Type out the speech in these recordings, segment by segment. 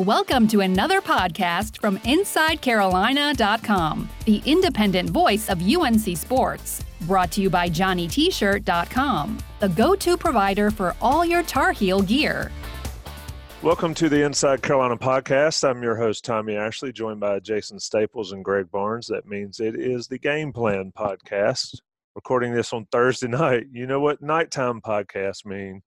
Welcome to another podcast from InsideCarolina.com, the independent voice of UNC Sports. Brought to you by JohnnyT-shirt.com, the go-to provider for all your Tar Heel gear. Welcome to the Inside Carolina podcast. I'm your host, Tommy Ashley, joined by Jason Staples and Greg Barnes. That means it is the Game Plan podcast. Recording this on Thursday night. You know what nighttime podcasts mean.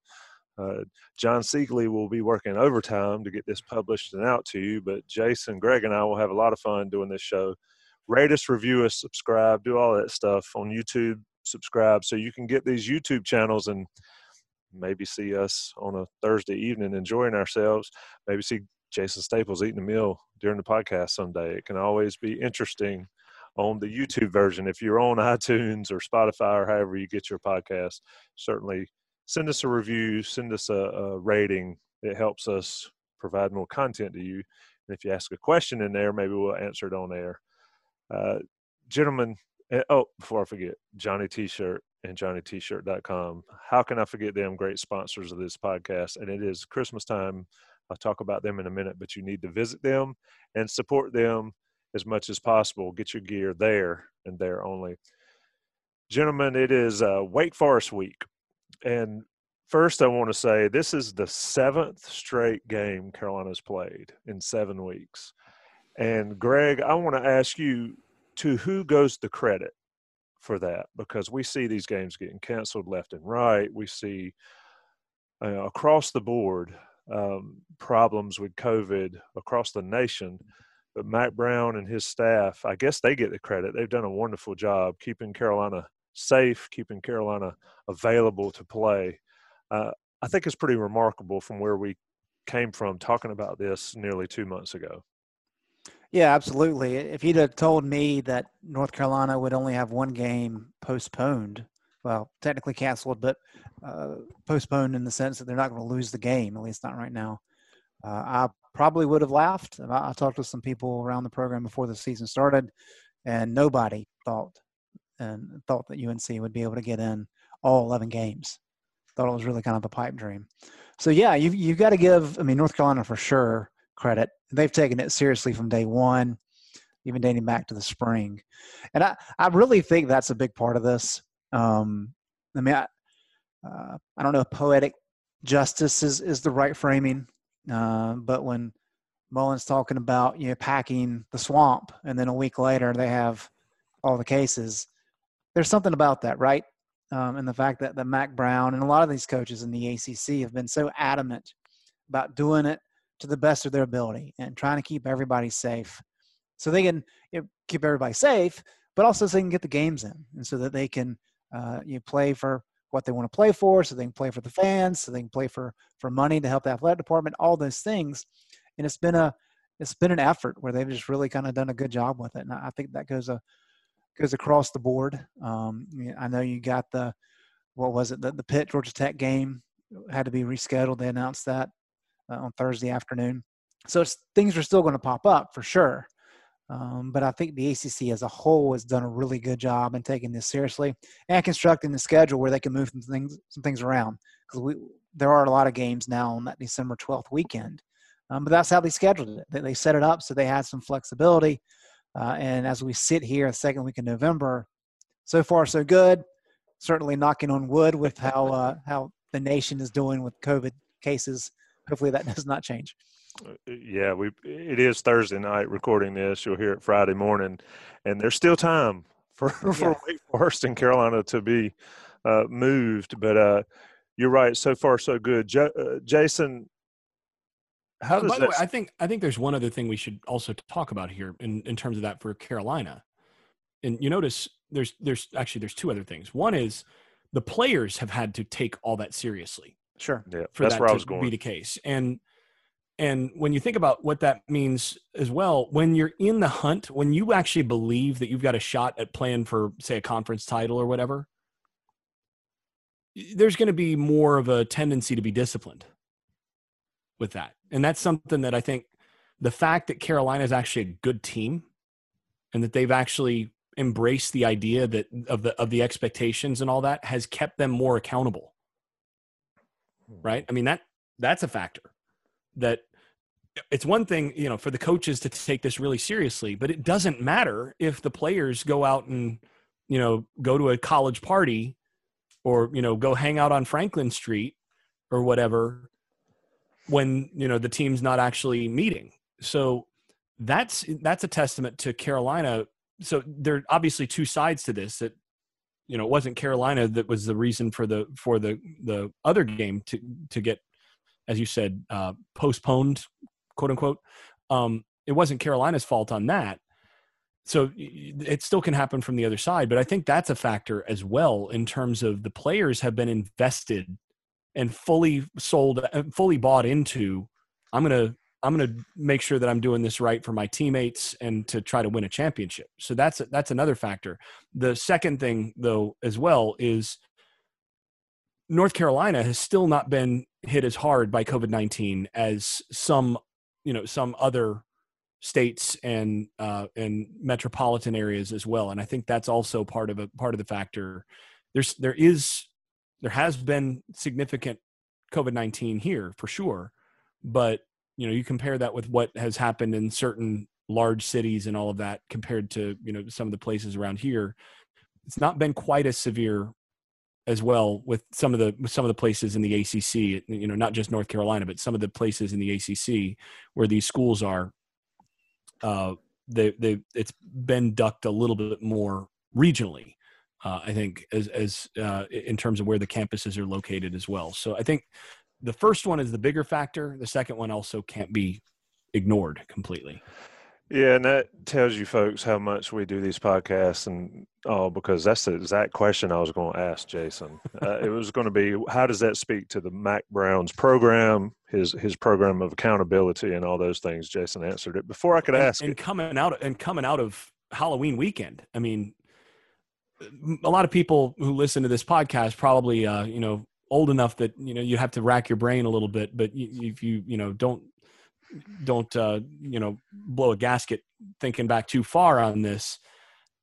Uh, John Siegley will be working overtime to get this published and out to you, but Jason, Greg, and I will have a lot of fun doing this show. Rate us, review us, subscribe, do all that stuff on YouTube. Subscribe so you can get these YouTube channels and maybe see us on a Thursday evening enjoying ourselves. Maybe see Jason Staples eating a meal during the podcast someday. It can always be interesting on the YouTube version. If you're on iTunes or Spotify or however you get your podcast, certainly send us a review, send us a, a rating. It helps us provide more content to you. And if you ask a question in there, maybe we'll answer it on air. Uh, gentlemen, eh, oh, before I forget, Johnny T-shirt and JohnnyT-shirt.com. How can I forget them? Great sponsors of this podcast, and it is Christmas time. I'll talk about them in a minute, but you need to visit them and support them as much as possible. Get your gear there and there only. Gentlemen, it is uh, Wake Forest week. And first, I want to say this is the seventh straight game Carolina's played in seven weeks. And Greg, I want to ask you to who goes the credit for that? Because we see these games getting canceled left and right. We see uh, across the board um, problems with COVID across the nation. But Mack Brown and his staff, I guess they get the credit. They've done a wonderful job keeping Carolina safe, keeping Carolina available to play. Uh, I think it's pretty remarkable from where we came from talking about this nearly two months ago. Yeah, absolutely. If you'd have told me that North Carolina would only have one game postponed, well, technically canceled, but uh, postponed in the sense that they're not going to lose the game, at least not right now, uh, I probably would have laughed. I, I talked to some people around the program before the season started, and nobody thought and thought that UNC would be able to get in all 11 games. Thought it was really kind of a pipe dream. So yeah, you've you've got to give. I mean, North Carolina for sure credit. They've taken it seriously from day one, even dating back to the spring, and I I really think that's a big part of this. Um, I mean, I uh, I don't know if poetic justice is is the right framing, uh, but when Mullen's talking about you know packing the swamp, and then a week later they have all the cases there's something about that, right? Um, and the fact that, that Mack Brown and a lot of these coaches in the ACC have been so adamant about doing it to the best of their ability and trying to keep everybody safe so they can you know, keep everybody safe, but also so they can get the games in and so that they can uh, you know, play for what they want to play for, so they can play for the fans, so they can play for for money to help the athletic department, all those things. And it's been a it's been an effort where they've just really kind of done a good job with it, and I think that goes a goes across the board. Um, I know you got the what was it the, the Pitt Georgia Tech game had to be rescheduled. They announced that uh, on Thursday afternoon. So things are still going to pop up for sure. Um, but I think the ACC as a whole has done a really good job in taking this seriously and constructing the schedule where they can move some things some things around because we there are a lot of games now on that December 12th weekend. Um, but that's how they scheduled it. They, they set it up so they had some flexibility uh, and as we sit here, the second week in November, so far so good. Certainly knocking on wood with how uh, how the nation is doing with COVID cases. Hopefully that does not change. Uh, yeah, we it is Thursday night recording this. You'll hear it Friday morning, and there's still time for for Wake Forest and Carolina to be uh, moved. But uh, you're right. So far, so good. J- uh, Jason, how uh, does By the way, I think I think there's one other thing we should also talk about here in, in terms of that for Carolina. And you notice there's there's actually there's two other things. One is the players have had to take all that seriously. Sure. Yeah, for that's that where to I was going. be the case. And and when you think about what that means as well, when you're in the hunt, when you actually believe that you've got a shot at playing for, say, a conference title or whatever, there's going to be more of a tendency to be disciplined with that. And that's something that I think the fact that Carolina is actually a good team and that they've actually embraced the idea that of the of the expectations and all that has kept them more accountable. Hmm. Right? I mean that that's a factor that it's one thing, you know, for the coaches to take this really seriously, but it doesn't matter if the players go out and, you know, go to a college party or, you know, go hang out on Franklin Street or whatever when, you know, the team's not actually meeting. So that's that's a testament to Carolina. So there are obviously two sides to this that you know, it wasn't Carolina that was the reason for the for the the other game to to get as you said, uh, postponed, quote unquote. Um, it wasn't Carolina's fault on that. So it still can happen from the other side, but I think that's a factor as well in terms of the players have been invested and fully sold, uh, fully bought into. I'm gonna I'm gonna make sure that I'm doing this right for my teammates and to try to win a championship. So that's that's another factor. The second thing, though, as well, is North Carolina has still not been hit as hard by COVID nineteen as some, you know, some other states and uh, and metropolitan areas as well. And I think that's also part of a part of the factor. There's there is there has been significant COVID nineteen here for sure, but you know you compare that with what has happened in certain large cities and all of that compared to you know some of the places around here. It's not been quite as severe as well with some of the with some of the places in the ACC, you know, not just North Carolina, but some of the places in the ACC where these schools are. Uh, they they it's been ducked a little bit more regionally, uh, I think, as as uh, in terms of where the campuses are located as well. So I think the first one is the bigger factor. The second one also can't be ignored completely. Yeah, and that tells you folks how much we do these podcasts, and oh, because that's the exact question I was going to ask Jason. Uh, it was going to be, how does that speak to the Mack Brown's program, his his program of accountability, and all those things? Jason answered it before I could and, ask. And it. coming out and coming out of Halloween weekend, I mean, a lot of people who listen to this podcast probably, uh, you know, old enough that you know you have to rack your brain a little bit, but if you you know don't don't uh, you know blow a gasket thinking back too far on this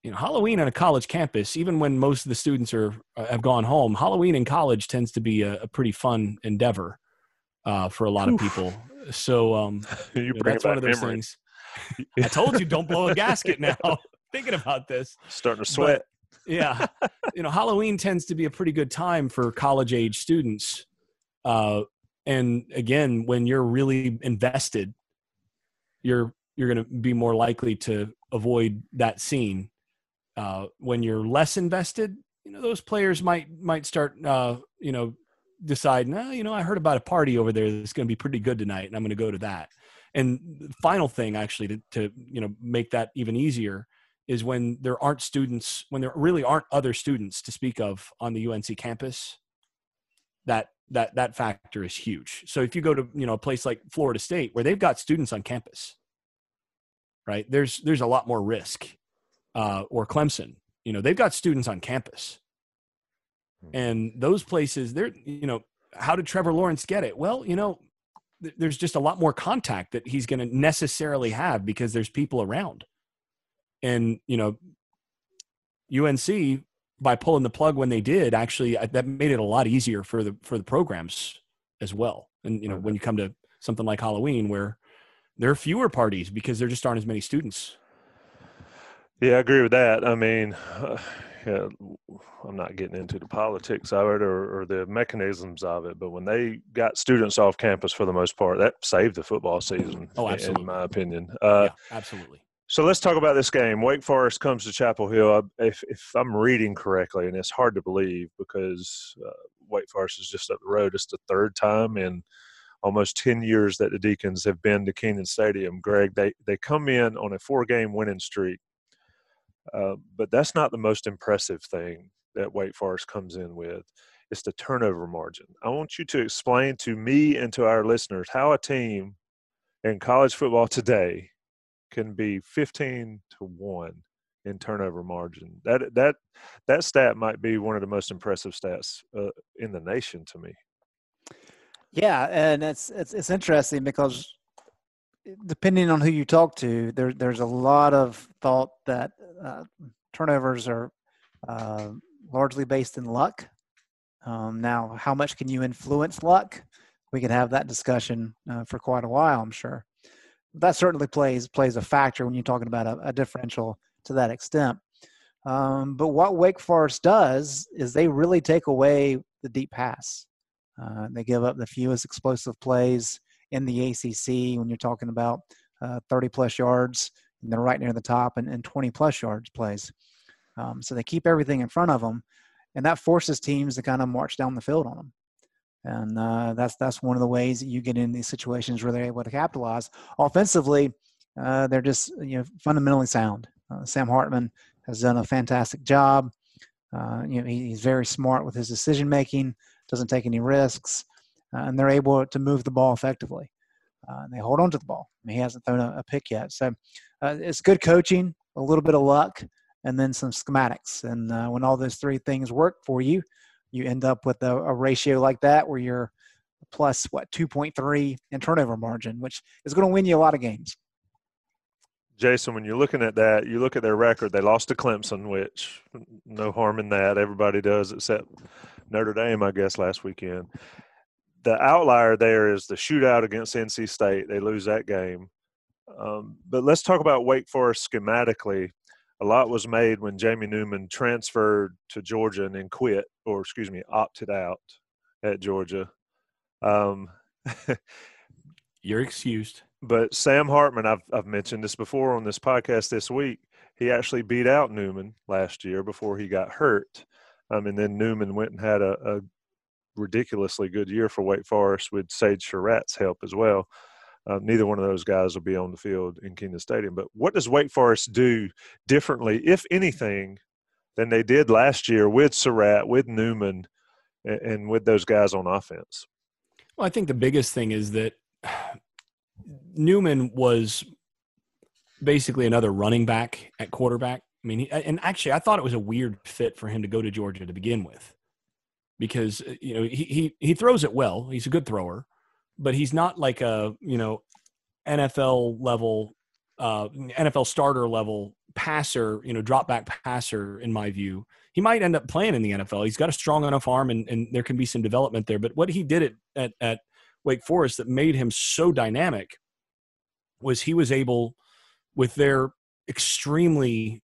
you know halloween on a college campus even when most of the students are uh, have gone home halloween in college tends to be a, a pretty fun endeavor uh, for a lot Oof. of people. So um, you bring that's one of those memory. things. I told you don't blow a gasket now. Thinking about this. Starting to sweat. but, yeah. You know halloween tends to be a pretty good time for college age students uh, and again when you're really invested you're you're going to be more likely to avoid that scene. Uh, when you're less invested you know those players might might start uh, you know decide nah, you know i heard about a party over there that's going to be pretty good tonight and i'm going to go to that. And the final thing actually to, to you know make that even easier is when there aren't students when there really aren't other students to speak of on the unc campus that that that factor is huge. So if you go to you know a place like Florida State where they've got students on campus, right? There's there's a lot more risk. Uh, or Clemson, you know, they've got students on campus, hmm. and those places, they're you know, how did Trevor Lawrence get it? Well, you know, th- there's just a lot more contact that he's going to necessarily have because there's people around, and you know, UNC by pulling the plug when they did, actually that made it a lot easier for the for the programs as well. And you know, when you come to something like Halloween, where there are fewer parties because there just aren't as many students. Yeah, I agree with that. I mean, uh, yeah, I'm not getting into the politics of it or, or, the mechanisms of it, but when they got students off campus for the most part, that saved the football season. Oh, absolutely. In my opinion. Uh, yeah, absolutely. So let's talk about this game. Wake Forest comes to Chapel Hill. If, if I'm reading correctly, and it's hard to believe because uh, Wake Forest is just up the road. It's the third time in almost 10 years that the Deacons have been to Kenan Stadium. Greg, they, they come in on a four game winning streak. Uh, but that's not the most impressive thing that Wake Forest comes in with. It's the turnover margin. I want you to explain to me and to our listeners how a team in college football today can be 15 to 1 in turnover margin. That that that stat might be one of the most impressive stats uh, in the nation to me. Yeah, and it's it's it's interesting because depending on who you talk to, there there's a lot of thought that uh, turnovers are uh, largely based in luck. Um, now, how much can you influence luck? We could have that discussion uh, for quite a while, I'm sure. That certainly plays plays a factor when you're talking about a, a differential to that extent. Um, but what Wake Forest does is they really take away the deep pass. Uh, they give up the fewest explosive plays in the ACC when you're talking about uh, 30 plus yards, and they're right near the top, and, and 20 plus yards plays. Um, so they keep everything in front of them, and that forces teams to kind of march down the field on them. And uh, that's that's one of the ways that you get in these situations where they're able to capitalize. Offensively, uh, they're just you know fundamentally sound. Uh, Sam Hartman has done a fantastic job. Uh, you know he, he's very smart with his decision making doesn't take any risks, uh, and they're able to move the ball effectively. Uh, and they hold on to the ball. I mean, he hasn't thrown a, a pick yet. So it's good coaching, a little bit of luck, and then some schematics. And when all those three things work for you, you end up with a, a ratio like that where you're plus what 2.3 in turnover margin, which is going to win you a lot of games. Jason, when you're looking at that, you look at their record. They lost to Clemson, which no harm in that. Everybody does, except Notre Dame, I guess, last weekend. The outlier there is the shootout against NC State. They lose that game. Um, but let's talk about Wake Forest schematically. A lot was made when Jamie Newman transferred to Georgia and then quit, or excuse me, opted out at Georgia. Um, You're excused. But Sam Hartman, I've, I've mentioned this before on this podcast this week. He actually beat out Newman last year before he got hurt. Um, and then Newman went and had a, a ridiculously good year for Wake Forest with Sage Surratt's help as well. Uh, neither one of those guys will be on the field in Kenan Stadium. But what does Wake Forest do differently, if anything, than they did last year with Surratt, with Newman, and, and with those guys on offense? Well, I think the biggest thing is that Newman was basically another running back at quarterback. I mean, and actually, I thought it was a weird fit for him to go to Georgia to begin with, because uh, you know he he he throws it well. He's a good thrower, but he's not like a you know NFL level, uh, NFL starter level passer. You know, drop back passer. In my view, he might end up playing in the NFL. He's got a strong enough arm, and, and there can be some development there. But what he did at at, at Wake Forest that made him so dynamic was he was able, with their extremely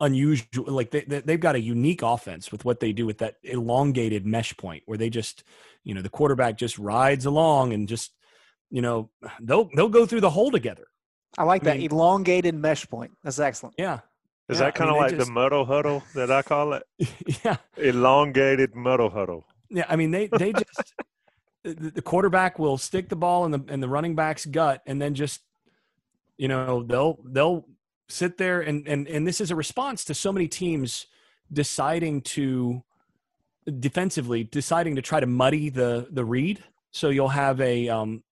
unusual like they, they've got a unique offense with what they do with that elongated mesh point where they just you know the quarterback just rides along and just you know they'll they'll go through the hole together. I like I that mean, elongated mesh point. That's excellent. Yeah. Is yeah, that kind of I mean, like just, the muddle huddle that i call it? Yeah. Elongated muddle huddle. Yeah i mean they they just the quarterback will stick the ball in the in the running back's gut and then just you know they'll they'll sit there and and and this is a response to so many teams deciding to defensively deciding to try to muddy the the read so you'll have a um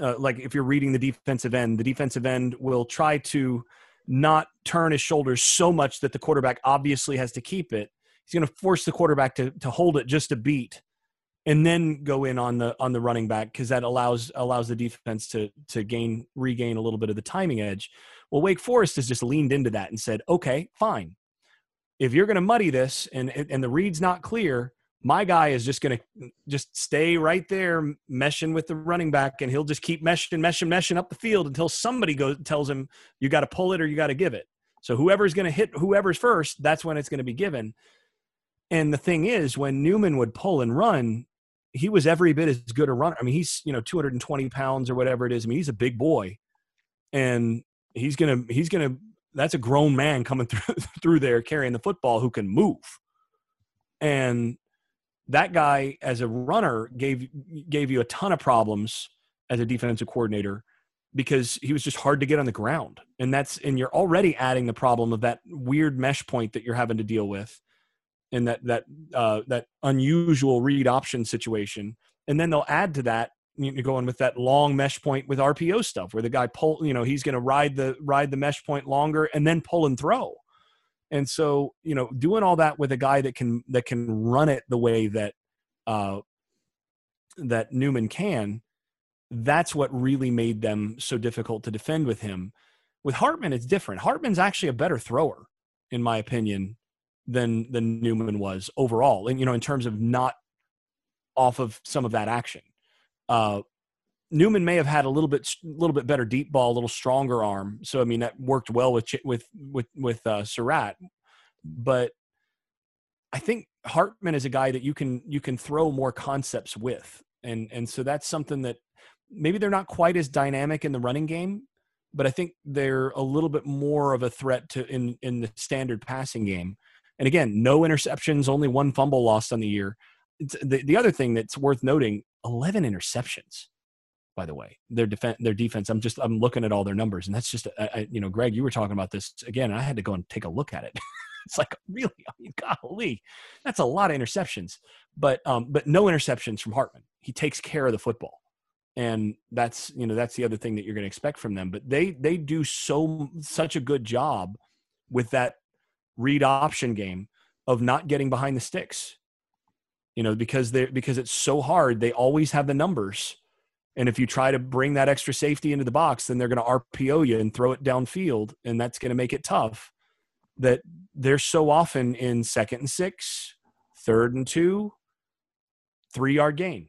uh, like if you're reading the defensive end the defensive end will try to not turn his shoulders so much that the quarterback obviously has to keep it he's going to force the quarterback to to hold it just a beat and then go in on the on the running back because that allows allows the defense to to gain regain a little bit of the timing edge. Well, Wake Forest has just leaned into that and said, okay, fine. If you're going to muddy this and and the read's not clear, my guy is just going to just stay right there meshing with the running back, and he'll just keep meshing, meshing, meshing up the field until somebody goes tells him you got to pull it or you got to give it. So whoever's going to hit whoever's first, that's when it's going to be given. And the thing is, when Newman would pull and run, he was every bit as good a runner. I mean, he's you know 220 pounds or whatever it is. I mean, he's a big boy, and he's gonna he's gonna that's a grown man coming through through there carrying the football who can move, and that guy as a runner gave gave you a ton of problems as a defensive coordinator because he was just hard to get on the ground. And that's and you're already adding the problem of that weird mesh point that you're having to deal with and that that uh, that unusual read option situation, and then they'll add to that going with that long mesh point with RPO stuff, where the guy pull, you know, he's going to ride the ride the mesh point longer and then pull and throw. And so, you know, doing all that with a guy that can that can run it the way that uh, that Newman can, that's what really made them so difficult to defend with him. With Hartman, it's different. Hartman's actually a better thrower, in my opinion, than than Newman was overall. And you know, in terms of not off of some of that action. Uh, Newman may have had a little bit, little bit better deep ball, a little stronger arm. So I mean that worked well with with with with uh, Surratt, but I think Hartman is a guy that you can you can throw more concepts with, and and so that's something that maybe they're not quite as dynamic in the running game, but I think they're a little bit more of a threat to in in the standard passing game. And again, no interceptions, only one fumble lost on the year. the the other thing that's worth noting: eleven interceptions. By the way, their defense, their defense. I'm just I'm looking at all their numbers, and that's just I, I, you know, Greg, you were talking about this again. I had to go and take a look at it. it's like really, I mean, golly, that's a lot of interceptions. But um, but no interceptions from Hartman. He takes care of the football, and that's you know that's the other thing that you're going to expect from them. But they they do so such a good job with that read option game of not getting behind the sticks. You know, because they because it's so hard. They always have the numbers. And if you try to bring that extra safety into the box, then they're going to RPO you and throw it downfield, and that's going to make it tough that they're so often in second and six, third and two, three yard gain.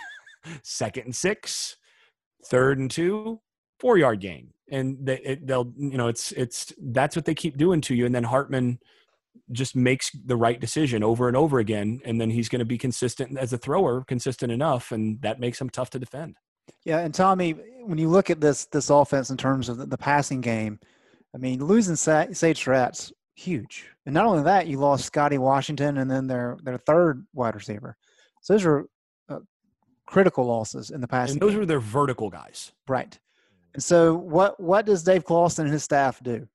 second and six, third and two, four yard gain. And they, it, they'll, you know, it's, it's, that's what they keep doing to you. And then Hartman just makes the right decision over and over again. And then he's going to be consistent as a thrower, consistent enough. And that makes him tough to defend. Yeah. And Tommy, when you look at this, this offense in terms of the, the passing game, I mean, losing Sage Surratt's huge. And not only that, you lost Scotty Washington and then their their third wide receiver. So those are uh, critical losses in the past. And those game. were their vertical guys, right? And so what what does Dave Clawson and his staff do?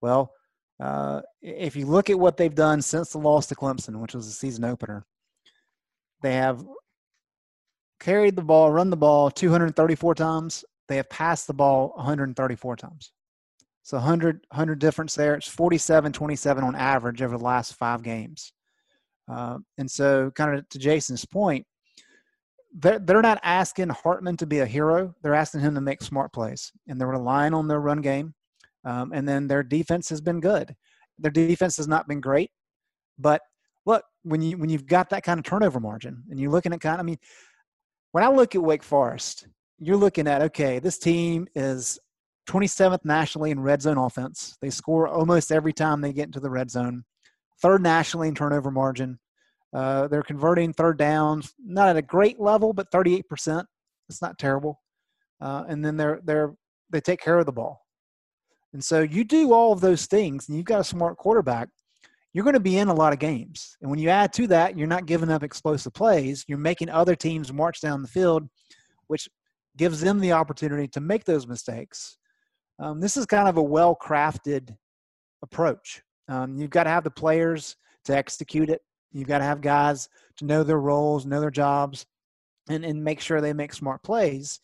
Well, uh, if you look at what they've done since the loss to Clemson, which was the season opener, they have carried the ball, run the ball 234 times. They have passed the ball 134 times. So 100, 100 difference there. It's 47 27 on average over the last five games. Uh, and so, kind of to Jason's point, they're, they're not asking Hartman to be a hero. They're asking him to make smart plays. And they're relying on their run game. Um, and then their defense has been good. Their defense has not been great. But look, when, you, when you've got that kind of turnover margin and you're looking at kind of, I mean, when I look at Wake Forest, you're looking at, okay, this team is 27th nationally in red zone offense. They score almost every time they get into the red zone. Third nationally in turnover margin. Uh, they're converting third downs, not at a great level, but 38%. It's not terrible. Uh, and then they're they're they take care of the ball. And so you do all of those things, and you've got a smart quarterback. You're going to be in a lot of games. And when you add to that, you're not giving up explosive plays. You're making other teams march down the field, which gives them the opportunity to make those mistakes um, this is kind of a well crafted approach. Um, you've got to have the players to execute it. You've got to have guys to know their roles, know their jobs, and, and make sure they make smart plays.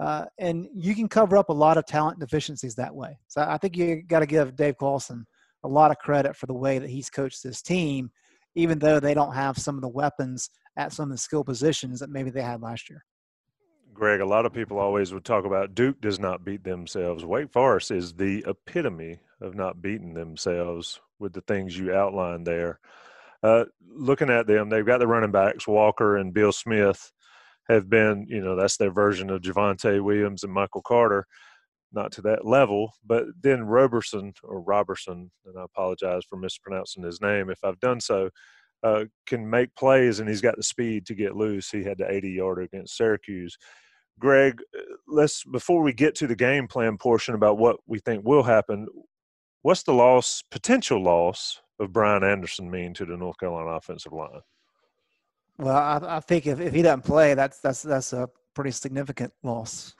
Uh, and you can cover up a lot of talent deficiencies that way. So I think you got to give Dave Clawson a lot of credit for the way that he's coached this team, even though they don't have some of the weapons at some of the skill positions that maybe they had last year. Greg, a lot of people always would talk about Duke does not beat themselves. Wake Forest is the epitome of not beating themselves with the things you outlined there. Uh, looking at them, they've got the running backs, Walker and Bill Smith, have been, you know, that's their version of Javonte Williams and Michael Carter. Not to that level, but then Roberson or Robertson, and I apologize for mispronouncing his name if I've done so, uh, can make plays and he's got the speed to get loose. He had the 80 yarder against Syracuse. Greg, uh, let's before we get to the game plan portion about what we think will happen, what's the loss, potential loss of Brian Anderson mean to the North Carolina offensive line? Well, I, I think if, if he doesn't play, that's that's that's a pretty significant loss,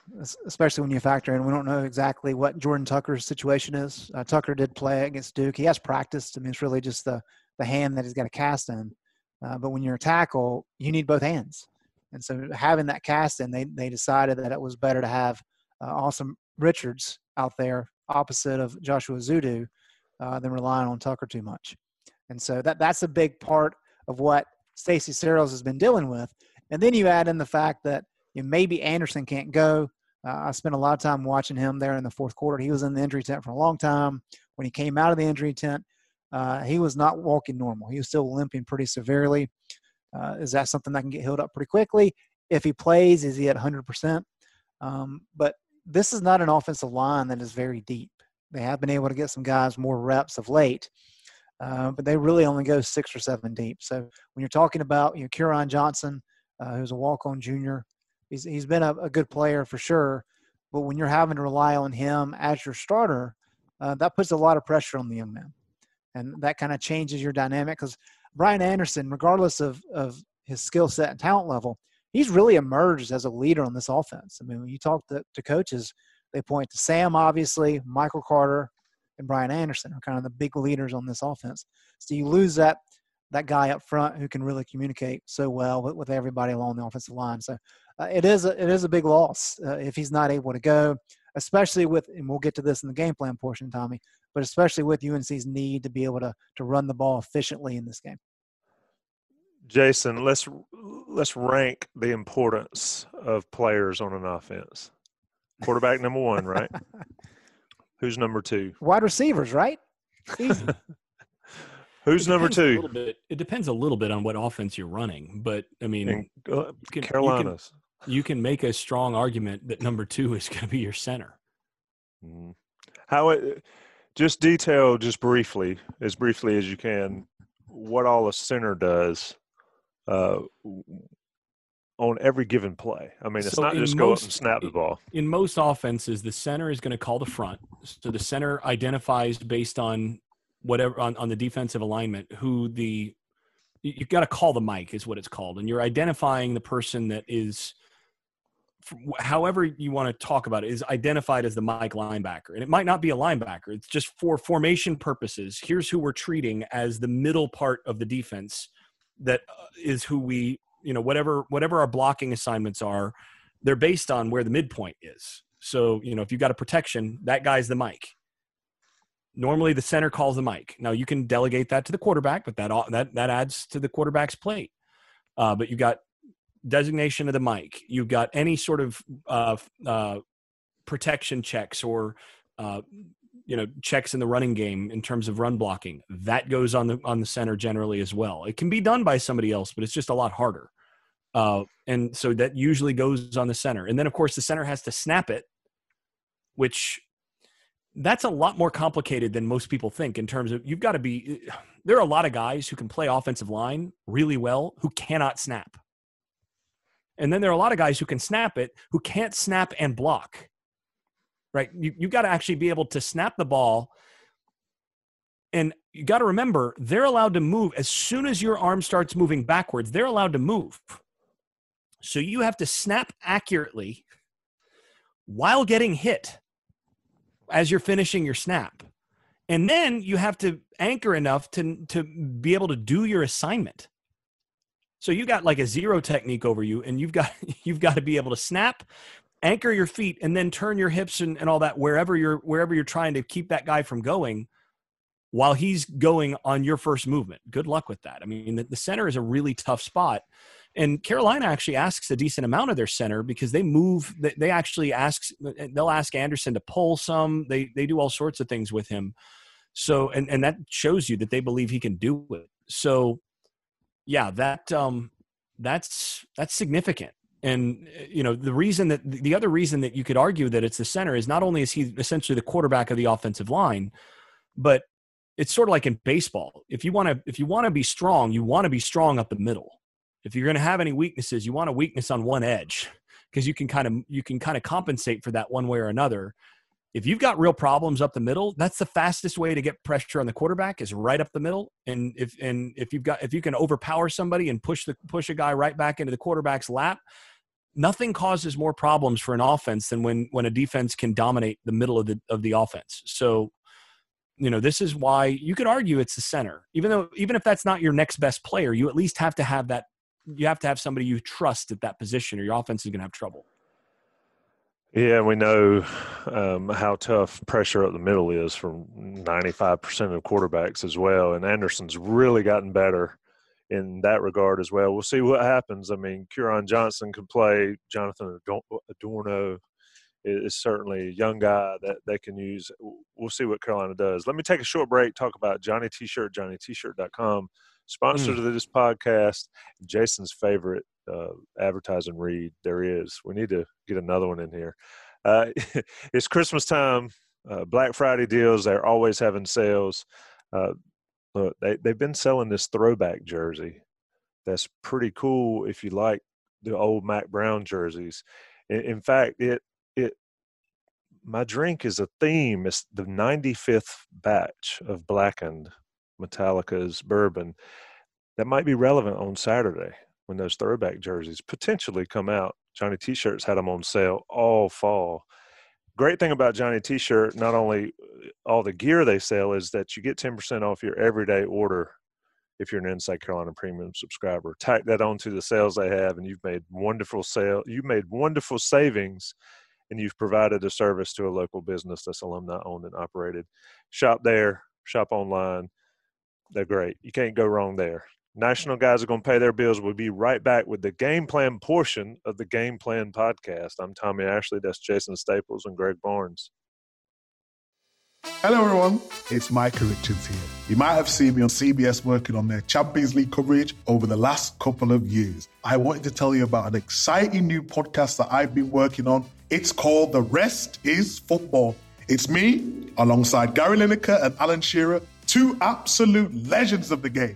especially when you factor in we don't know exactly what Jordan Tucker's situation is. Uh, Tucker did play against Duke. He has practiced. I mean, it's really just the the hand that he's got a cast in. Uh, but when you're a tackle, you need both hands. And so having that cast in, they, they decided that it was better to have uh, Asim Richards out there opposite of Joshua Ezeudu uh, than relying on Tucker too much. And so that that's a big part of what Stacy Searels has been dealing with. And then you add in the fact that you know, maybe Anderson can't go. Uh, I spent a lot of time watching him there in the fourth quarter. He was in the injury tent for a long time. When he came out of the injury tent, uh, he was not walking normal. He was still limping pretty severely. Uh, is that something that can get healed up pretty quickly? If he plays, is he at 100%? Um, but this is not an offensive line that is very deep. They have been able to get some guys more reps of late, uh, but they really only go six or seven deep. So when you're talking about you know Kieran Johnson, uh, who's a walk-on junior, he's he's been a, a, good player for sure. But when you're having to rely on him as your starter, uh, that puts a lot of pressure on the young man, and that kind of changes your dynamic because Brian Anderson, regardless of of his skill set and talent level, he's really emerged as a leader on this offense. I mean, when you talk to, to coaches, they point to Sam, obviously, Michael Carter, and Brian Anderson are kind of the big leaders on this offense. So you lose that that guy up front who can really communicate so well with, with everybody along the offensive line. So uh, it is a, it is a big loss uh, if he's not able to go, especially with and we'll get to this in the game plan portion, Tommy. But especially with UNC's need to be able to to run the ball efficiently in this game. Jason, let's let's rank the importance of players on an offense. Quarterback number one, right? Who's number two? Wide receivers, right? Who's number two? Bit, it depends a little bit on what offense you're running, but I mean, uh, can, Carolinas. You can, you can, make a strong argument that number two is going to be your center. Mm-hmm. How it, just detail just briefly, as briefly as you can, what all a center does uh, on every given play. I mean, it's so not just most, go up and snap the ball. In most offenses, the center is going to call the front. So the center identifies based on whatever on, on the defensive alignment who the you've got to call the mic is what it's called, and you're identifying the person that is however you want to talk about it is identified as the Mike linebacker. And it might not be a linebacker. It's just for formation purposes. Here's who we're treating as the middle part of the defense that uh, who we you know whatever whatever our blocking assignments are they're based on where the midpoint is. So you know if you've got a protection that guy's the mic. Normally the center calls the mic. Now you can delegate that to the quarterback but that that that adds to the quarterback's plate. Uh, but you've got designation of the mic. You've got any sort of uh, uh, protection checks or uh, you know checks in the running game in terms of run blocking that goes on the on the center generally as well. It can be done by somebody else but it's just a lot harder. Uh, and so that usually goes on the center. And then of course the center has to snap it which that's a lot more complicated than most people think in terms of you've got to be there are a lot of guys who can play offensive line really well who cannot snap. And then there are a lot of guys who can snap it who can't snap and block right? You, you got to actually be able to snap the ball. And you got to remember, they're allowed to move as soon as your arm starts moving backwards, they're allowed to move. So you have to snap accurately while getting hit as you're finishing your snap. And then you have to anchor enough to, to be able to do your assignment. So you got like a zero technique over you, and you've got you've got to be able to snap anchor your feet and then turn your hips and, and all that wherever you're wherever you're trying to keep that guy from going while he's going on your first movement. Good luck with that. I mean, the, the, center is a really tough spot. And Carolina actually asks a decent amount of their center because they move. They, they actually ask. They'll ask Anderson to pull some. They they do all sorts of things with him. So and and that shows you that they believe he can do it. So, yeah, that um, that's that's significant and uh, you know the reason that the other reason that you could argue that it's the center is not only is he essentially the quarterback of the offensive line, but it's sort of like in baseball. If you want to if you want to be strong, you want to be strong up the middle. If you're going to have any weaknesses, you want a weakness on one edge because you can kind of you can kind of compensate for that one way or another. If you've got real problems up the middle, that's the fastest way to get pressure on the quarterback is right up the middle. And if and if you've got if you can overpower somebody and push the push a guy right back into the quarterback's lap, nothing causes more problems for an offense than when when a defense can dominate the middle of the of the offense. So you know, this is why you could argue it's the center. Even though, even if that's not your next best player, you at least have to have that. You have to have somebody you trust at that position, or your offense is going to have trouble. Yeah, we know um, how tough pressure up the middle is from 95% of quarterbacks as well. And Anderson's really gotten better in that regard as well. We'll see what happens. I mean, Kieran Johnson could play. Jonathan Adorno is certainly a young guy that they can use. We'll see what Carolina does. Let me take a short break, talk about Johnny T-shirt, johnnytshirt.com, sponsor mm. this podcast, Jason's favorite uh, advertising read there is. We need to get another one in here. Uh, it's Christmas time, uh, Black Friday deals. They're always having sales. Uh, look, they, they've been selling this throwback jersey. That's pretty cool if you like the old Mack Brown jerseys. In, in fact, it it my drink is a theme. It's the 95th batch of Blackened Metallica's bourbon that might be relevant on Saturday when those throwback jerseys potentially come out. Johnny T-shirts had them on sale all fall. Great thing about Johnny T-shirt, not only uh, all the gear they sell, is that you get 10% off your everyday order if you're an Inside Carolina Premium subscriber. Tack that onto the sales they have, and you've made wonderful sale. You've made wonderful savings, and you've provided a service to a local business that's alumni owned and operated. Shop there, shop online. They're great. You can't go wrong there. National guys are going to pay their bills. We'll be right back with the game plan portion of the game plan podcast. I'm Tommy Ashley. That's Jason Staples and Greg Barnes. Hello, everyone. It's Micah Richards here. You might have seen me on CBS working on their Champions League coverage over the last couple of years. I wanted to tell you about an exciting new podcast that I've been working on. It's called The Rest is Football. It's me, alongside Gary Lineker and Alan Shearer, two absolute legends of the game.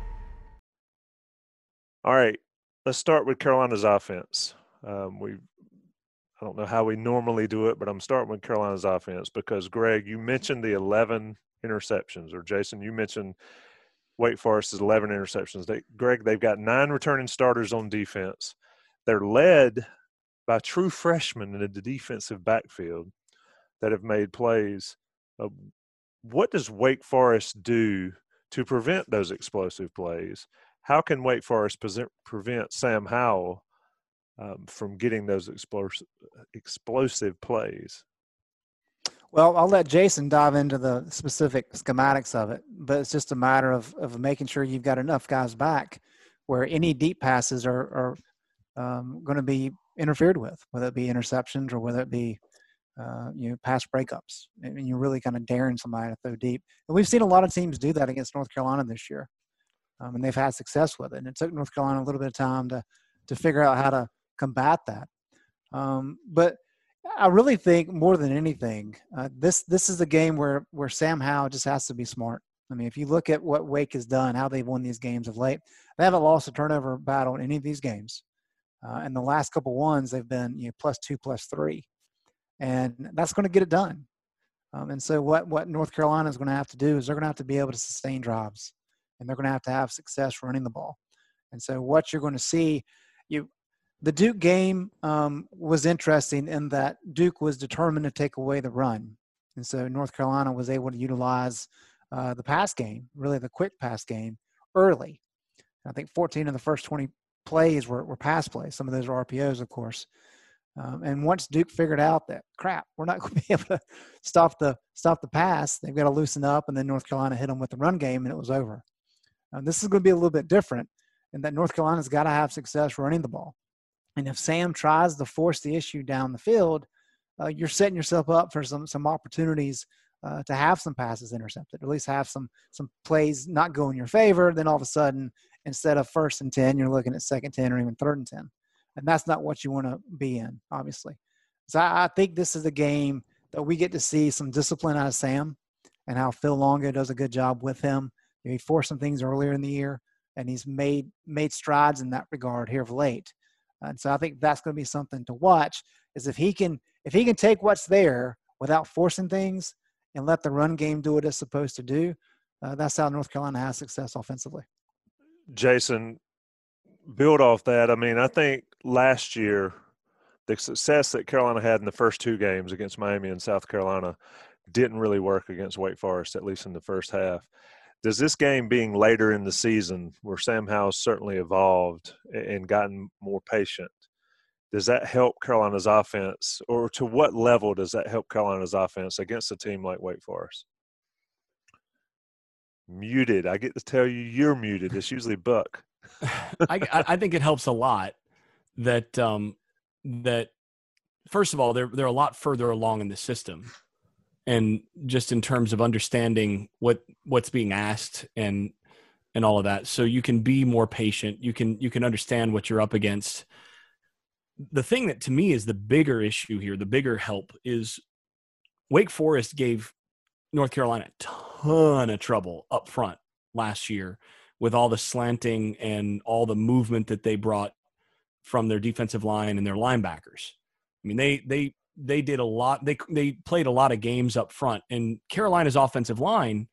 All right, let's start with Carolina's offense. Um, we, I don't know how we normally do it, but I'm starting with Carolina's offense because Greg, you mentioned the 11 interceptions, or Jason, you mentioned Wake Forest's 11 interceptions. They, Greg, they've got nine returning starters on defense. They're led by true freshmen in the defensive backfield that have made plays. Uh, what does Wake Forest do to prevent those explosive plays? How can Wake Forest present, prevent Sam Howell um, from getting those explosive, explosive plays? Well, I'll let Jason dive into the specific schematics of it, but it's just a matter of, of making sure you've got enough guys back where any deep passes are, are um, going to be interfered with, whether it be interceptions or whether it be uh, you know pass breakups. I mean, you're really kind of daring somebody to throw deep, and we've seen a lot of teams do that against North Carolina this year um, and they've had success with it. And it took North Carolina a little bit of time to to figure out how to combat that. Um, but I really think more than anything, uh, this this is a game where where Sam Howell just has to be smart. I mean, if you look at what Wake has done, how they've won these games of late, they haven't lost a turnover battle in any of these games. Uh, and the last couple ones, they've been you know, plus two, plus three, and that's going to get it done. Um, and so, what what North Carolina is going to have to do is they're going to have to be able to sustain drives and they're going to have to have success running the ball. And so what you're going to see, you the Duke game um, was interesting in that Duke was determined to take away the run, and so North Carolina was able to utilize uh, the pass game, really the quick pass game, early. I think 14 of the first 20 plays were, were pass plays. Some of those are RPOs, of course. Um, and once Duke figured out that crap, we're not going to be able to stop the stop the pass, they've got to loosen up. And then North Carolina hit them with the run game, and it was over. Uh, this is going to be a little bit different in that North Carolina's got to have success running the ball. And if Sam tries to force the issue down the field, uh, you're setting yourself up for some some opportunities uh, to have some passes intercepted, or at least have some some plays not go in your favor. Then all of a sudden, instead of first and ten, you're looking at second ten or even third and ten, and that's not what you want to be in, obviously. So I, I think this is a game that we get to see some discipline out of Sam, and how Phil Longo does a good job with him. He forced some things earlier in the year, and he's made made strides in that regard here of late. And so I think that's going to be something to watch. Is if he can if he can take what's there without forcing things and let the run game do what it's supposed to do, uh, that's how North Carolina has success offensively. Jason, build off that. I mean, I think last year the success that Carolina had in the first two games against Miami and South Carolina didn't really work against Wake Forest, at least in the first half. Does this game being later in the season, where Sam Howell's certainly evolved and gotten more patient, does that help Carolina's offense, or to what level does that help Carolina's offense against a team like Wake Forest? Muted. I get to tell you, you're muted. It's usually Buck. I, I think it helps a lot that um, that first of all they're they're a lot further along in the system, and just in terms of understanding what what's being asked and and all of that, so you can be more patient. You can you can understand what you're up against the thing that to me is the bigger issue here, the bigger help is Wake Forest gave North Carolina a ton of trouble up front last year with all the slanting and all the movement that they brought from their defensive line and their linebackers. I mean, they they they did a lot. They they played a lot of games up front, and Carolina's offensive line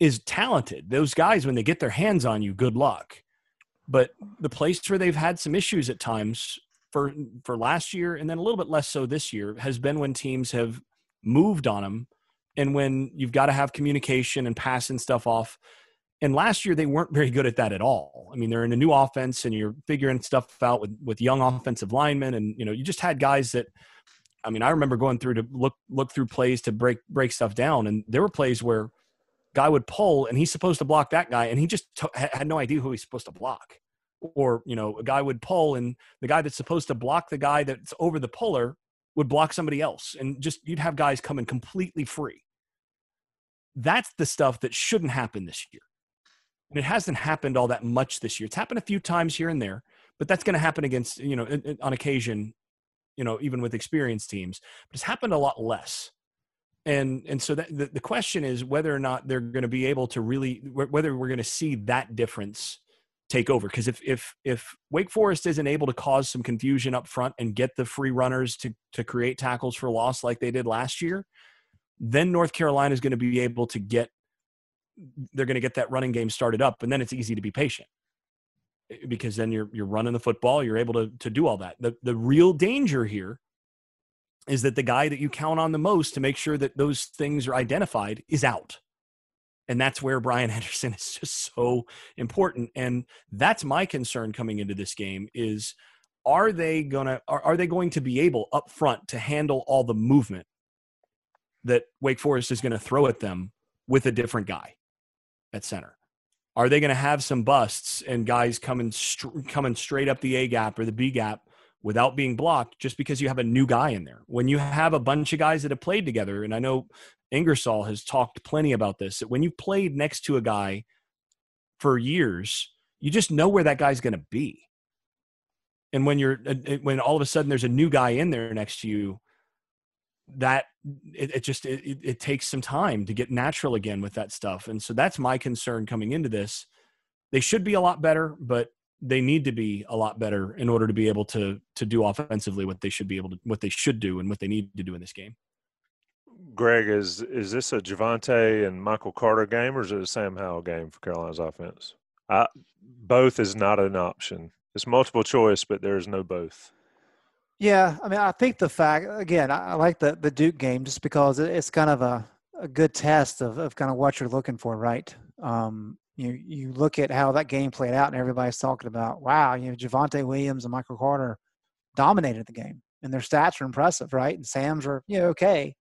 is talented. Those guys, when they get their hands on you, good luck. But the place where they've had some issues at times for for last year and then a little bit less so this year has been when teams have moved on them and when you've got to have communication and passing stuff off and last year they weren't very good at that at all i mean they're in a new offense and you're figuring stuff out with with young offensive linemen and you know you just had guys that i mean i remember going through to look look through plays to break break stuff down and there were plays where guy would pull and he's supposed to block that guy and he just t- had no idea who he's supposed to block. Or you know a guy would pull and the guy that's supposed to block the guy that's over the puller would block somebody else and just you'd have guys coming completely free. That's the stuff that shouldn't happen this year. And it hasn't happened all that much this year. It's happened a few times here and there but that's going to happen against you know on occasion you know even with experienced teams but it's happened a lot less. And and so that the, the question is whether or not they're going to be able to really whether we're going to see that difference take over. Because if if if Wake Forest isn't able to cause some confusion up front and get the free runners to to create tackles for loss like they did last year, then North Carolina is going to be able to get they're going to get that running game started up and then it's easy to be patient Eh, because then you're you're running the football, you're able to to do all that. The the real danger here is that the guy that you count on the most to make sure that those things are identified is out. And that's where Brian Anderson is just so important. And that's my concern coming into this game is are they gonna are, are they going to be able up front to handle all the movement that Wake Forest is going to throw at them with a different guy at center? Are they going to have some busts and guys coming str- coming straight up the A gap or the B gap without being blocked just because you have a new guy in there? When you have a bunch of guys that have played together, and I know Ingersoll has talked plenty about this that when you played next to a guy for years, you just know where that guy's going to be. And when you're when all of a sudden there's a new guy in there next to you, that it, it just it, it takes some time to get natural again with that stuff. And so that's my concern coming into this. They should be a lot better, but they need to be a lot better in order to be able to to do offensively what they should be able to what they should do and what they need to do in this game. Greg, is is this a Javonte and Michael Carter game, or is it a Sam Howell game for Carolina's offense? I, both is not an option. It's multiple choice, but there is no both. Yeah, I mean, I think the fact again, I, like the the Duke game just because it's kind of a, a good test of, of kind of what you're looking for, right? Um, you you look at how that game played out, and everybody's talking about, wow, you know, Javonte Williams and Michael Carter dominated the game, and their stats are impressive, right? And Sam's are you know okay,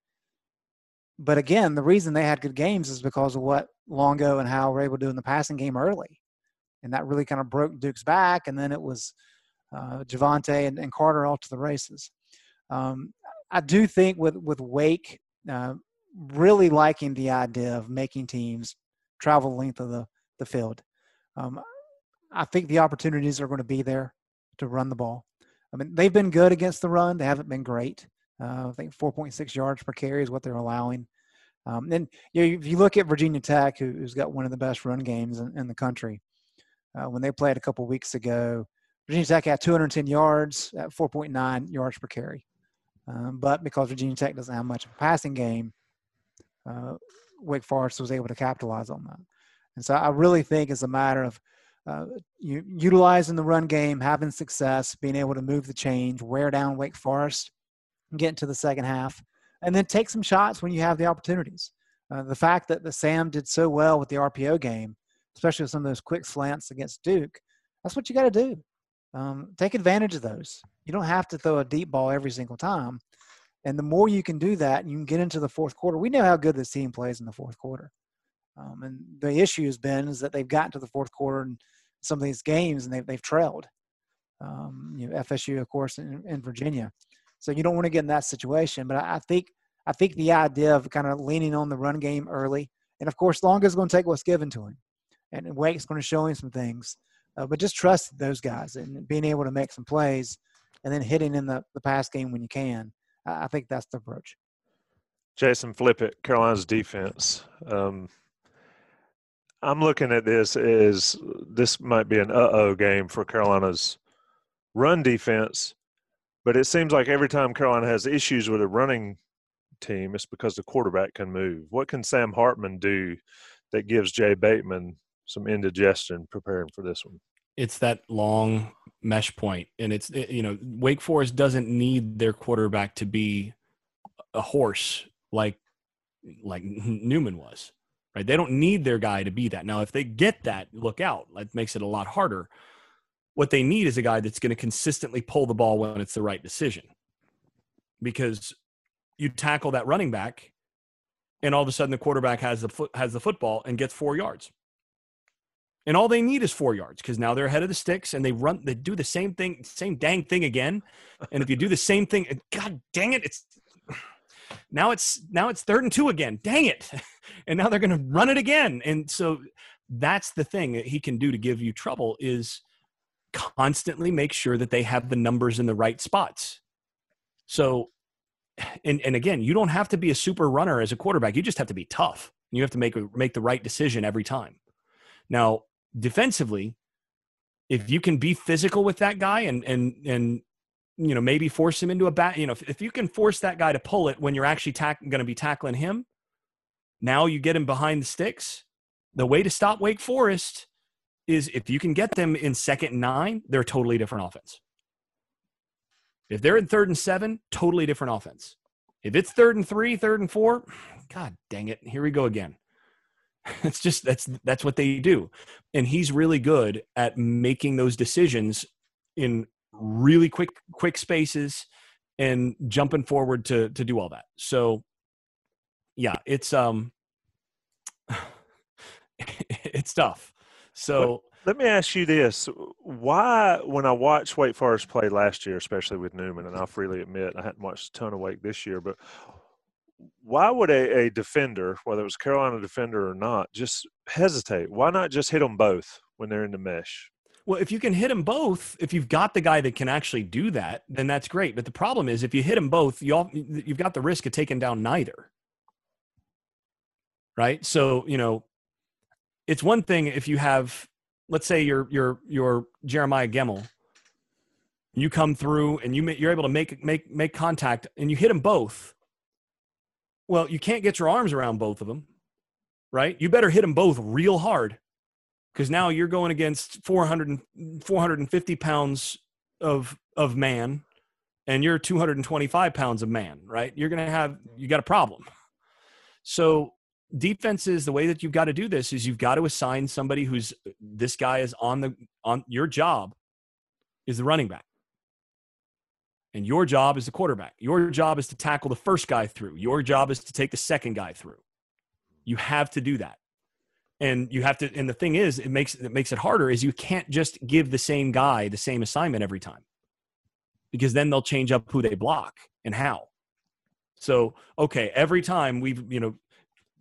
but again, the reason they had good games is because of what Longo and Howell were able to do in the passing game early. And that really kind of broke Duke's back. And then it was uh, Javonte and, and, Carter all to the races. Um, I do think with, with Wake, uh, really liking the idea of making teams travel the length of the, the field. Um, I think the opportunities are going to be there to run the ball. I mean, they've been good against the run. They haven't been great. Uh, I think 4.6 yards per carry is what they're allowing. Um, and you know, if you look at Virginia Tech, who, has got one of the best run games in, in the country, uh, when they played a couple weeks ago, Virginia Tech had 210 yards at 4.9 yards per carry. Um, but because Virginia Tech doesn't have much of a passing game, uh, Wake Forest was able to capitalize on that. And so I really think it's a matter of uh, utilizing the run game, having success, being able to move the change, wear down Wake Forest, get into the second half, and then take some shots when you have the opportunities. Uh, the fact that the Sam did so well with the RPO game, especially with some of those quick slants against Duke, that's what you got to do. Um, take advantage of those. You don't have to throw a deep ball every single time. And the more you can do that, you can get into the fourth quarter. We know how good this team plays in the fourth quarter. Um, and the issue has been is that they've gotten to the fourth quarter in some of these games and they've, they've trailed. Um, you know, FSU, of course, in, in, Virginia. So you don't want to get in that situation. But I, I think I think the idea of kind of leaning on the run game early, and of course, Longo's going to take what's given to him, and Wake's going to show him some things. Uh, but just trust those guys and being able to make some plays, and then hitting in the, the pass game when you can. I, I think that's the approach. Jason, flip it. Carolina's defense. Um, I'm looking at this as this might be an uh oh game for Carolina's run defense, but it seems like every time Carolina has issues with a running team, it's because the quarterback can move. What can Sam Hartman do that gives Jay Bateman some indigestion preparing for this one? It's that long mesh point, and it's you know Wake Forest doesn't need their quarterback to be a horse like like Newman was right? They don't need their guy to be that. Now, if they get that, look out. That makes it a lot harder. What they need is a guy that's going to consistently pull the ball when it's the right decision. Because you tackle that running back, and all of a sudden the quarterback has the foot has the football and gets four yards. And all they need is four yards because now they're ahead of the sticks and they run they do the same thing, same dang thing again. And if you do the same thing, God dang it, it's now it's now it's third and two again. Dang it. And now they're going to run it again. And so that's the thing that he can do to give you trouble is constantly make sure that they have the numbers in the right spots. So and and again, you don't have to be a super runner as a quarterback. You just have to be tough. You have to make make the right decision every time. Now, defensively, if you can be physical with that guy and and and you know, maybe force him into a bat. You know, if, if you can force that guy to pull it when you're actually tack- going to be tackling him, now you get him behind the sticks. The way to stop Wake Forest is if you can get them in second nine, they're a totally different offense. If they're in third and seven, totally different offense. If it's third and three, third and four, God dang it, here we go again. It's just that's that's what they do, and he's really good at making those decisions in really quick quick spaces and jumping forward to to do all that. So yeah, it's um it's tough. So let, let me ask you this. Why when I watched Wake Forest play last year, especially with Newman, and I'll freely admit I hadn't watched a ton of Wake this year, but why would a, a defender, whether it was Carolina defender or not, just hesitate? Why not just hit them both when they're in the mesh? Well, if you can hit them both, if you've got the guy that can actually do that, then that's great. But the problem is, if you hit them both, you you've got the risk of taking down neither. Right. So you know, it's one thing if you have, let's say, you're you're you're Jeremiah Gemmel. You come through and you you're able to make make make contact and you hit them both. Well, you can't get your arms around both of them, right? You better hit them both real hard because now you're going against 400 450 pounds of of man and you're 225 pounds of man right? You're going to have you got a problem. So defenses the way that you've got to do this is you've got to assign somebody who's this guy is on the on your job is the running back and your job is the quarterback. Your job is to tackle the first guy through. Your job is to take the second guy through. You have to do that. And you have to and the thing is it makes it makes it harder is you can't just give the same guy the same assignment every time. Because then they'll change up who they block and how. So, okay, every time we've, you know,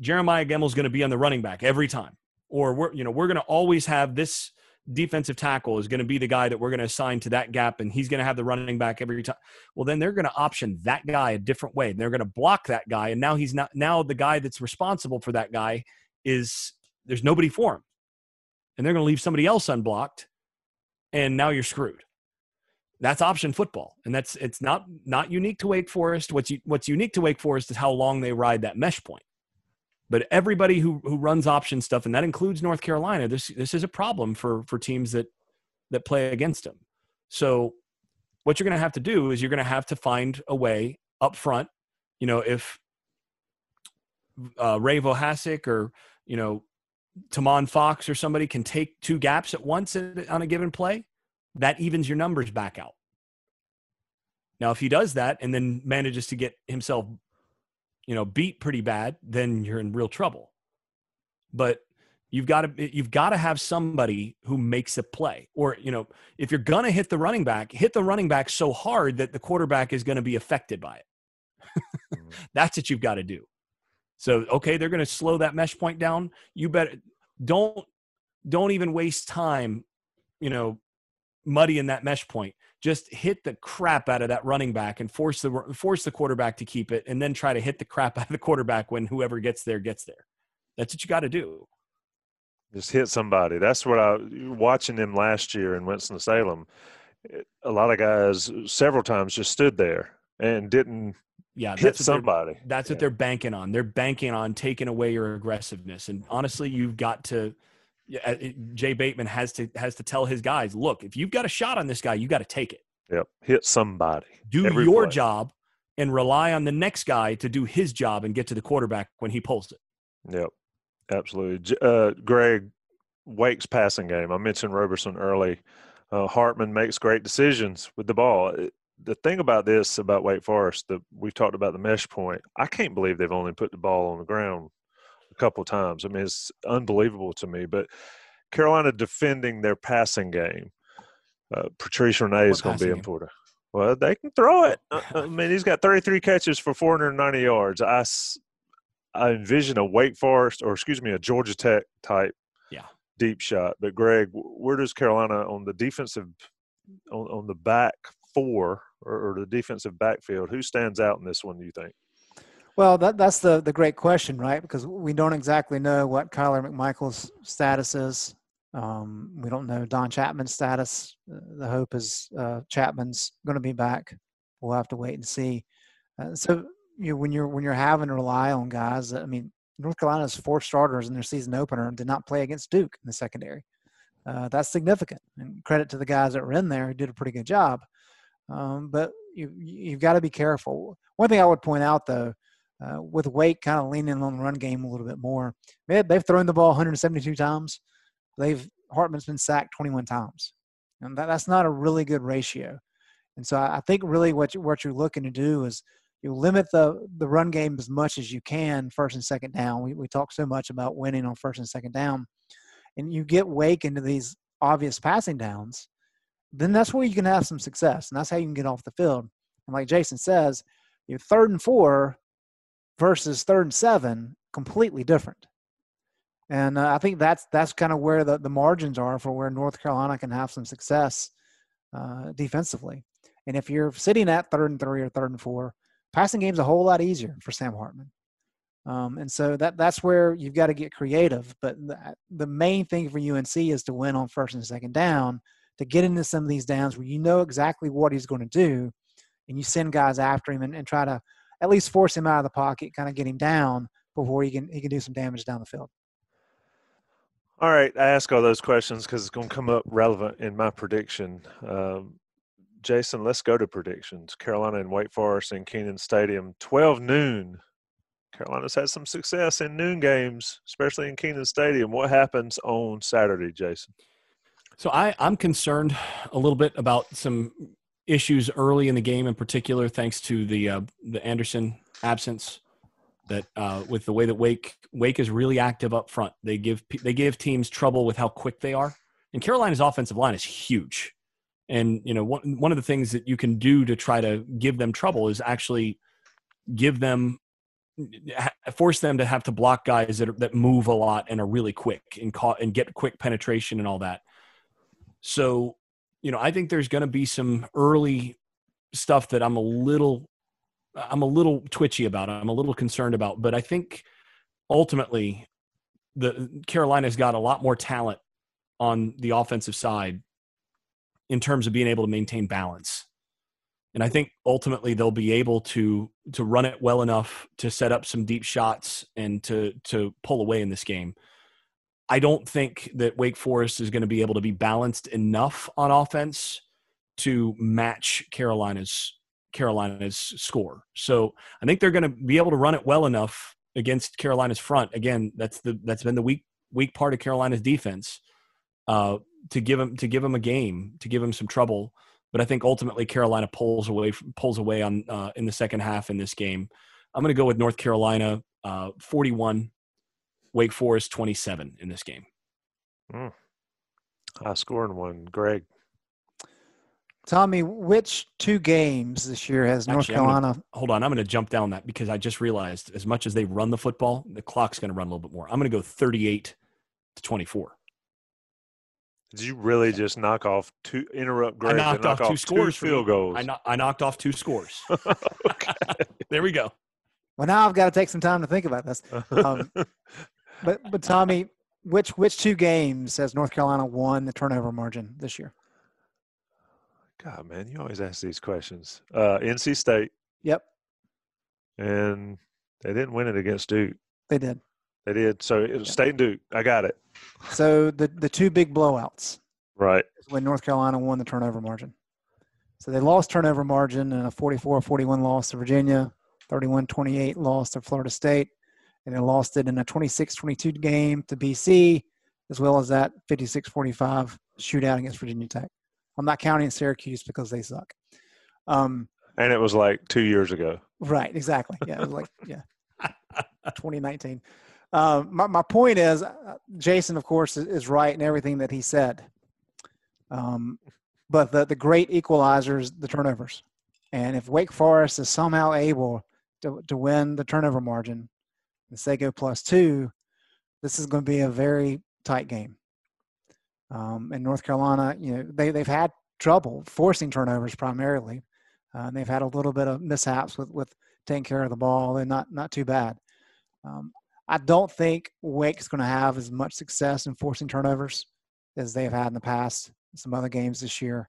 Jeremiah Gemmel's going to be on the running back every time. Or we're, you know, we're going to always have this defensive tackle is going to be the guy that we're going to assign to that gap and he's going to have the running back every time. Well, then they're going to option that guy a different way. They're going to block that guy and now he's not now the guy that's responsible for that guy is there's nobody for him. And they're going to leave somebody else unblocked and now you're screwed. That's option football. And that's it's not not unique to Wake Forest. What's what's unique to Wake Forest is how long they ride that mesh point. But everybody who who runs option stuff, and that includes North Carolina, this this is a problem for for teams that that play against them. So what you're going to have to do is you're going to have to find a way up front. You know, if uh, Ray Vohasek or you know Tomon Fox or somebody can take two gaps at once on a given play, that evens your numbers back out. Now, if he does that and then manages to get himself you know, beat pretty bad, then you're in real trouble. But you've got to you've got to have somebody who makes a play. Or you know if you're going to hit the running back hit the running back so hard that the quarterback is going to be affected by it. Mm-hmm. that's what you've got to do. So okay they're going to slow that mesh point down. You better don't don't even waste time you know muddying that mesh point just hit the crap out of that running back and force the force the quarterback to keep it, and then try to hit the crap out of the quarterback when whoever gets there gets there. That's what you got to do. Just hit somebody. That's what I was watching them last year in Winston Salem. Eh, a lot of guys several times just stood there and didn't yeah, hit somebody. That's what they're banking on. They're banking on taking away your aggressiveness. And honestly, you've got to Jay Bateman has to has to tell his guys, look, if you've got a shot on this guy, you got to take it. Yep, hit somebody. Do your play. job and rely on the next guy to do his job and get to the quarterback when he pulls it. Yep, absolutely. Uh, Greg, Wake's passing game. I mentioned Roberson early. Uh, Hartman makes great decisions with the ball. The thing about this about Wake Forest that we've talked about the mesh point, I can't believe they've only put the ball on the ground couple times. I mean, it's unbelievable to me. But Carolina defending their passing game, uh, Patrice Rene is going to be important. Well, they can throw it. Uh, I mean, he's got 33 catches for 490 yards. I, I envision a Wake Forest or excuse me, a Georgia Tech type yeah. deep shot. But Greg, where does Carolina on the defensive on, on the back four or, or the defensive backfield? Who stands out in this one? Do you think? Well, that, that's the, the great question, right? Because we don't exactly know what Kyler McMichael's status is. Um, we don't know Don Chapman's status. Uh, the hope is uh, Chapman's going to be back. We'll have to wait and see. Uh, so you know, when you're when you're having to rely on guys, I mean, North Carolina's four starters in their season opener did not play against Duke in the secondary. Uh, that's significant, and credit to the guys that were in there who did a pretty good job. Um, but you you've got to be careful. One thing I would point out though uh, with Wake kind of leaning on the run game a little bit more. They, they've thrown the ball 172 times. They've Hartman's been sacked 21 times, and that, that's not a really good ratio. And so I, I think really what you, what you're looking to do is you limit the the run game as much as you can first and second down. We we talk so much about winning on first and second down, and you get Wake into these obvious passing downs, then that's where you can have some success, and that's how you can get off the field. And like Jason says, you third and four, versus third and seven, completely different. And uh, I think that's that's kind of where the, the margins are for where North Carolina can have some success uh, defensively. And if you're sitting at third and three or third and four, passing game's a whole lot easier for Sam Hartman. Um, and so that that's where you've got to get creative. But the, the main thing for UNC is to win on first and second down, to get into some of these downs where you know exactly what he's going to do, and you send guys after him and, and try to at least force him out of the pocket, kind of get him down before he can he can do some damage down the field. All right, I ask all those questions because it's going to come up relevant in my prediction. Um, Jason, let's go to predictions. Carolina and Wake Forest in Kenan Stadium, 12 noon. Carolina's had some success in noon games, especially in Kenan Stadium. What happens on Saturday, Jason? So I, I'm concerned a little bit about some issues early in the game, in particular, thanks to the uh, the Anderson absence. That uh, with the way that Wake Wake is really active up front, they give they give teams trouble with how quick they are. And Carolina's offensive line is huge, and you know one one of the things that you can do to try to give them trouble is actually give them force them to have to block guys that are, that move a lot and are really quick and caught and get quick penetration and all that. So, you know, I think there's going to be some early stuff that I'm a little I'm a little twitchy about. I'm a little concerned about, but I think ultimately the Carolina's got a lot more talent on the offensive side in terms of being able to maintain balance. And I think ultimately they'll be able to to run it well enough to set up some deep shots and to to pull away in this game. I don't think that Wake Forest is going to be able to be balanced enough on offense to match Carolina's Carolina's score. So I think they're going to be able to run it well enough against Carolina's front. Again, that's the that's been the weak weak part of Carolina's defense uh, to give them to give them a game to give them some trouble. But I think ultimately Carolina pulls away pulls away on uh, in the second half in this game. I'm going to go with North Carolina uh, 41, Wake Forest 27 in this game. Mm. High scoring one, Greg. Tommy, which two games this year has North Actually, Carolina? Gonna, hold on, I'm going to jump down that because I just realized as much as they run the football, the clock's going to run a little bit more. I'm going to go 38 to 24. Did you really just knock off two interrupt Greg? I knocked off, off two scores, two field goals. I, no, I knocked off two scores. there we go. Well, now I've got to take some time to think about this. Um, but but Tommy, which which two games has North Carolina won the turnover margin this year? God, man, you always ask these questions. Uh, NC State. Yep. And they didn't win it against Duke. They did. They did. So it was State and Duke. I got it. So the the two big blowouts. Right. When North Carolina won the turnover margin. So they lost turnover margin in a 44-41 loss to Virginia, 31-28 loss to Florida State, and they lost it in a 26-22 game to BC, as well as that 56-45 shootout against Virginia Tech. I'm not counting Syracuse because they suck. Um, and it was like two years ago. Right, exactly. Yeah, it was like yeah, 2019. Um, my my point is, uh, Jason, of course, is, is, right in everything that he said. Um, but the the great equalizer is the turnovers, and if Wake Forest is somehow able to to win the turnover margin, and say go plus two, this is going to be a very tight game. Um, in North Carolina, you know, they, they've had trouble forcing turnovers primarily. Uh, and they've had a little bit of mishaps with, with taking care of the ball. They're not, not too bad. Um, I don't think Wake's going to have as much success in forcing turnovers as they've had in the past. Some other games this year.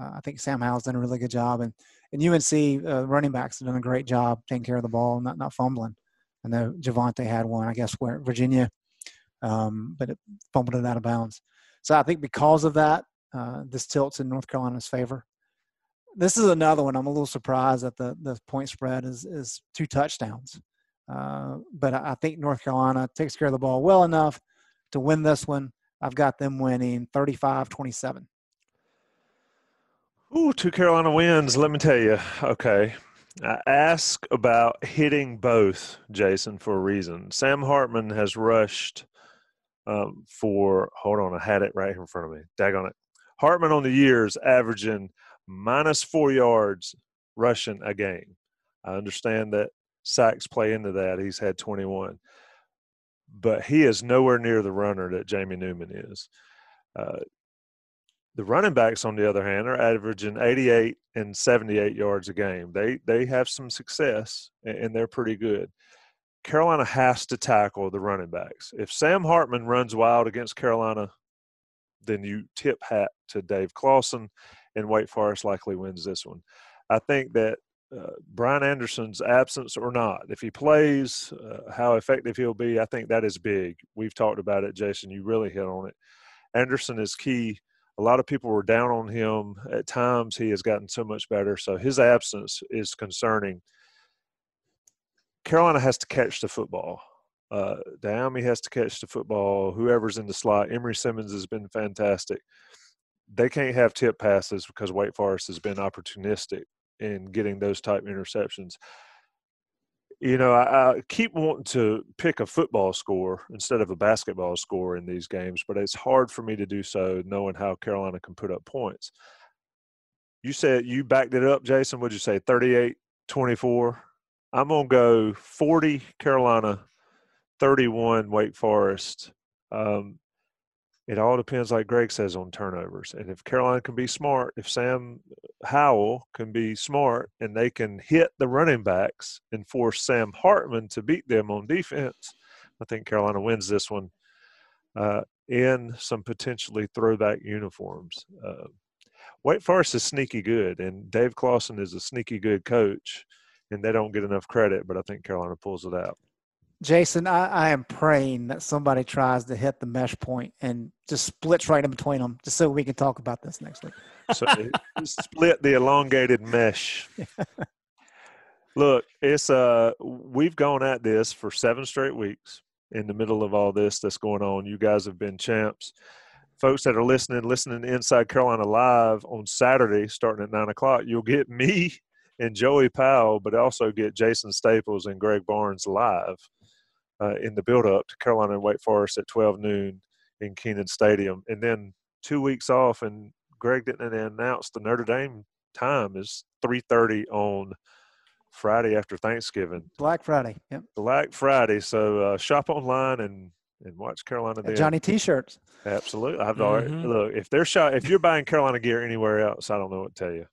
Uh, I think Sam Howell's done a really good job, and and UNC uh, running backs have done a great job taking care of the ball, and not not fumbling. I know Javonte had one, I guess, where Virginia, um, but it fumbled it out of bounds. So I think because of that, uh, this tilts in North Carolina's favor. This is another one. I'm a little surprised that the, the point spread is, is two touchdowns. Uh, but I think North Carolina takes care of the ball well enough to win this one. I've got them winning 35 27. Ooh, two Carolina wins. Let me tell you. Okay. I ask about hitting both, Jason, for a reason. Sam Hartman has rushed um, for hold on, I had it right here in front of me. Dag on it. Hartman on the years averaging minus four yards rushing a game. I understand that sacks play into that. He's had 21, but he is nowhere near the runner that Jamie Newman is. Uh, the running backs, on the other hand, are averaging 88 and 78 yards a game. They they have some success and they're pretty good. Carolina has to tackle the running backs. If Sam Hartman runs wild against Carolina, then you tip hat to Dave Clawson, and Wake Forest likely wins this one. I think that uh, Brian Anderson's absence or not, if he plays, uh, how effective he'll be, I think that is big. We've talked about it, Jason. You really hit on it. Anderson is key. A lot of people were down on him. At times, he has gotten so much better. So his absence is concerning. Carolina has to catch the football. Uh, Dyami has to catch the football. Whoever's in the slot, Emery Simmons has been fantastic. They can't have tip passes because Wake Forest has been opportunistic in getting those type interceptions. You know, I, I keep wanting to pick a football score instead of a basketball score in these games, but it's hard for me to do so knowing how Carolina can put up points. You said you backed it up, Jason. Would you say 38 24? I'm gonna go 40 Carolina, 31 Wake Forest. Um, it all depends, like Greg says, on turnovers. And if Carolina can be smart, if Sam Howell can be smart and they can hit the running backs and force Sam Hartman to beat them on defense, I think Carolina wins this one uh, in some potentially throwback uniforms. Uh, Wake Forest is sneaky good, and Dave Clawson is a sneaky good coach, and they don't get enough credit, but I think Carolina pulls it out. Jason, I, I, am praying that somebody tries to hit the mesh point and just splits right in between them, just so we can talk about this next week. so split the elongated mesh. Look, it's uh, we've gone at this for seven straight weeks. In the middle of all this that's going on, you guys have been champs. Folks that are listening, listening to Inside Carolina Live on Saturday, starting at nine o'clock, you'll get me and Joey Powell, but also get Jason Staples and Greg Barnes live uh, in the build-up to Carolina and Wake Forest at 12 noon in Kenan Stadium, and then two weeks off. And Greg didn't announce the Notre Dame time is 3:30 on Friday after Thanksgiving. Black Friday. Yep. Black Friday. So uh, shop online and and watch Carolina. Then. Johnny T-shirts. Absolutely. I've already mm-hmm. look if they're shot if you're buying Carolina gear anywhere else, I don't know what to tell you,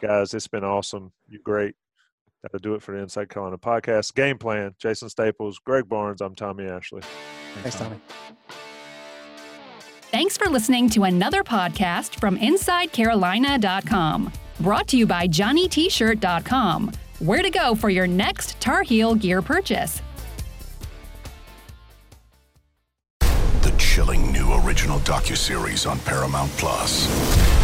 guys. It's been awesome. You're great. That'll do it for the Inside Carolina podcast. Game plan Jason Staples, Greg Barnes. I'm Tommy Ashley. Thanks, Tommy. Thanks for listening to another podcast from InsideCarolina.com. Brought to you by JohnnyT-shirt.com. Where to go for your next Tar Heel gear purchase. The chilling new original docuseries on Paramount Plus.